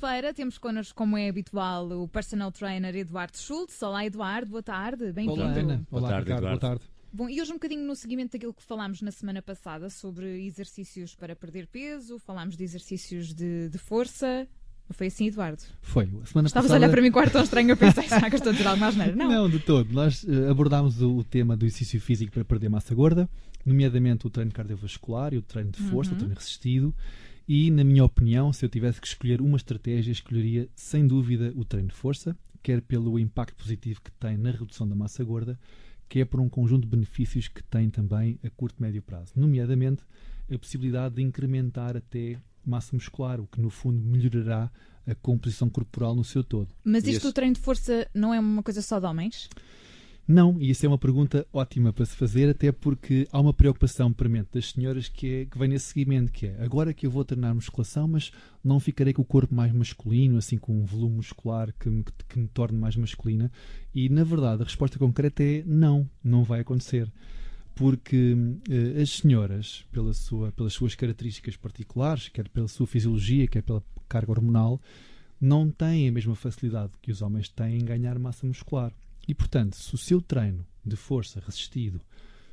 segunda-feira temos connosco, como é habitual, o personal trainer Eduardo Schultz. Olá, Eduardo, boa tarde, bem-vindo. Olá, Ana. Boa Olá, tarde, Ricardo. Boa Eduardo. tarde. Bom, e hoje um bocadinho no seguimento daquilo que falámos na semana passada sobre exercícios para perder peso, falámos de exercícios de, de força. Não foi assim, Eduardo? Foi. A semana Estavas passada... a olhar para mim com ar tão estranho, eu pensei, será que estou a dizer alguma asneira? Não. Não, de todo. Nós eh, abordámos o, o tema do exercício físico para perder massa gorda, nomeadamente o treino cardiovascular e o treino de força, Uhum. o treino resistido. E, na minha opinião, se eu tivesse que escolher uma estratégia, escolheria sem dúvida o treino de força, quer pelo impacto positivo que tem na redução da massa gorda, quer por um conjunto de benefícios que tem também a curto e médio prazo, nomeadamente a possibilidade de incrementar até massa muscular, o que no fundo melhorará a composição corporal no seu todo. Mas isto esse- do treino de força não é uma coisa só de homens? Não, e isso é uma pergunta ótima para se fazer, até porque há uma preocupação premente das senhoras que, é, que vem nesse seguimento, que é agora que eu vou treinar musculação, mas não ficarei com o corpo mais masculino, assim com um volume muscular que me, que me torne mais masculina. E na verdade a resposta concreta é não, não vai acontecer. Porque eh, as senhoras, pela sua, pelas suas características particulares, quer pela sua fisiologia, quer pela carga hormonal, não têm a mesma facilidade que os homens têm em ganhar massa muscular. E, portanto, se o seu treino de força resistido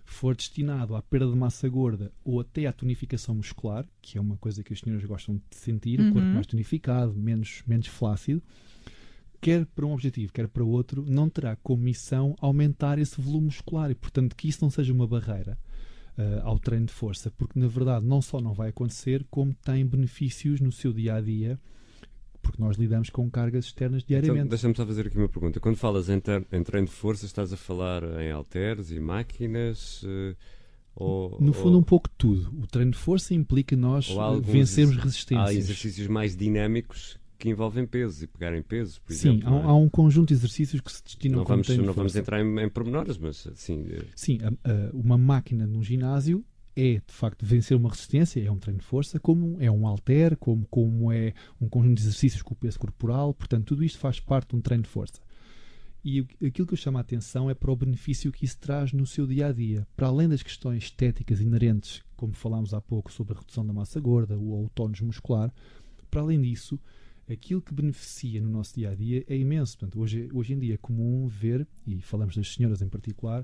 for destinado à perda de massa gorda ou até à tonificação muscular, que é uma coisa que as senhoras gostam de sentir, o corpo Uhum. mais tonificado, menos, menos flácido, quer para um objetivo, quer para outro, não terá como missão aumentar esse volume muscular e, portanto, que isso não seja uma barreira ah, ao treino de força, porque na verdade não só não vai acontecer, como tem benefícios no seu dia a dia, porque nós lidamos com cargas externas diariamente. Então, deixa-me só fazer aqui uma pergunta. Quando falas em, em treino de força, estás a falar em halteres e máquinas? eh, ou, No fundo, ou- um pouco de tudo. O treino de força implica nós há vencermos exer- Há resistências. exercícios mais dinâmicos que envolvem pesos e pegarem pesos, por Sim, exemplo. há, não, é? há um conjunto de exercícios que se destinam não vamos, não vamos entrar em, em pormenores, mas assim. eh, Sim, a- a- uma máquina num ginásio é, de facto, vencer uma resistência, é um treino de força, como é um halter, como, como é um conjunto de exercícios com o peso corporal, portanto, tudo isto faz parte de um treino de força. E aquilo que eu chamo a atenção é para o benefício que isso traz no seu dia a dia. Para além das questões estéticas inerentes, como falámos há pouco sobre a redução da massa gorda ou o tónus muscular, para além disso, aquilo que beneficia no nosso dia a dia é imenso. Portanto, hoje, hoje em dia é comum ver, e falamos das senhoras em particular,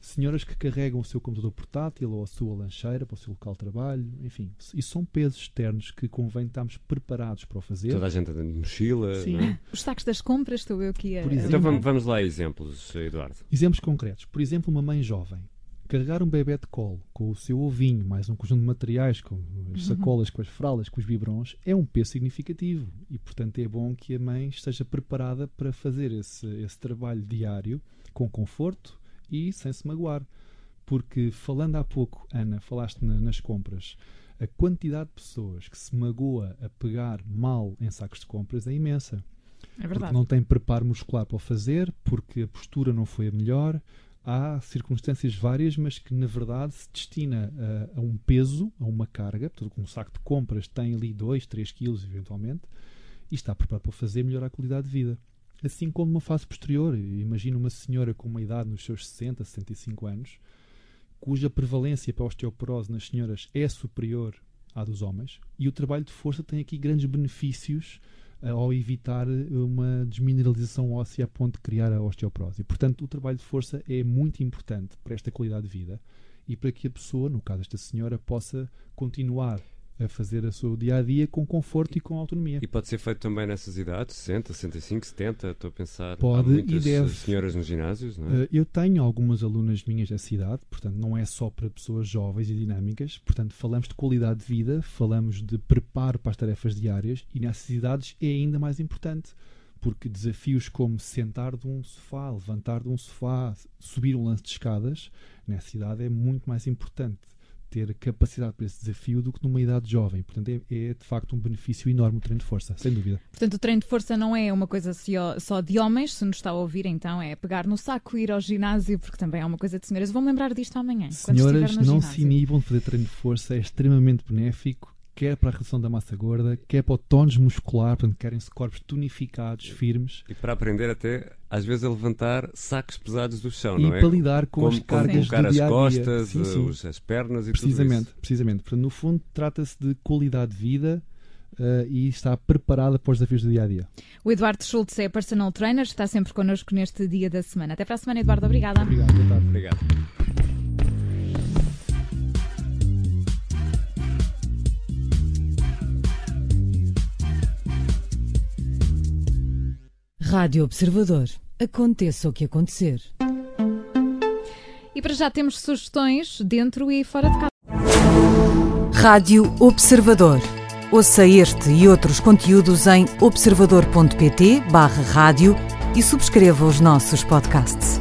senhoras que carregam o seu computador portátil ou a sua lancheira para o seu local de trabalho, enfim, isso são pesos externos que convém estarmos preparados para o fazer. toda a gente anda de mochila. Sim. não é? Os sacos das compras, estou eu aqui a. Por a- exemplo. Então vamos, vamos lá a exemplos, Eduardo. Exemplos concretos. Por exemplo, uma mãe jovem carregar um bebê de colo com o seu ovinho, mais um conjunto de materiais, com as sacolas, com as fraldas, com os biberons, é um peso significativo. E, portanto, é bom que a mãe esteja preparada para fazer esse, esse trabalho diário com conforto e sem se magoar. Porque, falando há pouco, Ana, falaste na- nas compras, a quantidade de pessoas que se magoa a pegar mal em sacos de compras é imensa É porque verdade. não tem preparo muscular para o fazer, porque a postura não foi a melhor. Há circunstâncias várias, mas que na verdade se destina a, a um peso, a uma carga. Portanto, um saco de compras tem ali 2, 3 quilos eventualmente, e está preparado para fazer melhorar a qualidade de vida. Assim como numa fase posterior. Imagina uma senhora com uma idade nos seus 60, 65 anos, cuja prevalência para a osteoporose nas senhoras é superior à dos homens, e o trabalho de força tem aqui grandes benefícios eh, ao evitar uma desmineralização óssea a ponto de criar a osteoporose. E, portanto, o trabalho de força é muito importante para esta qualidade de vida e para que a pessoa, no caso desta senhora, possa continuar a fazer o seu dia a dia com conforto e com autonomia. E pode ser feito também nessas idades, 60, 65, 70, estou a pensar. Pode e deve. senhoras nos ginásios, não é? Eh, Eu tenho algumas alunas minhas dessa idade, portanto, não é só para pessoas jovens e dinâmicas. Portanto, falamos de qualidade de vida, falamos de preparo para as tarefas diárias e nessas idades é ainda mais importante, porque desafios como sentar de um sofá, levantar de um sofá, subir um lance de escadas, nessa idade é muito mais importante ter capacidade para esse desafio do que numa idade jovem. Portanto, é, é de facto um benefício enorme o treino de força, sem dúvida. Portanto, o treino de força não é uma coisa só- de homens, se nos está a ouvir, então é pegar no saco e ir ao ginásio, porque também é uma coisa de senhoras. Vou-me lembrar disto amanhã. Senhoras, não ginásio. se inibam de fazer treino de força, é extremamente benéfico, quer para a redução da massa gorda, quer para o tónus muscular, portanto, querem-se corpos tonificados, firmes, E para aprender até, às vezes, a levantar sacos pesados do chão, e não é? para lidar com como, as como cargas colocar do as dia a dia. costas, Sim, sim. os- as pernas e Precisamente, tudo precisamente. Portanto, no fundo, trata-se de qualidade de vida, uh, e está preparada para os desafios do dia a dia. O Eduardo Schultz é personal trainer, está sempre connosco neste dia da semana. Até para a semana, Eduardo. Obrigada. Obrigado, boa tarde. Obrigado. Rádio Observador. Aconteça o que acontecer. E para já temos sugestões dentro e fora de casa. Rádio Observador. Ouça este e outros conteúdos em observador.pt/rádio e subscreva os nossos podcasts.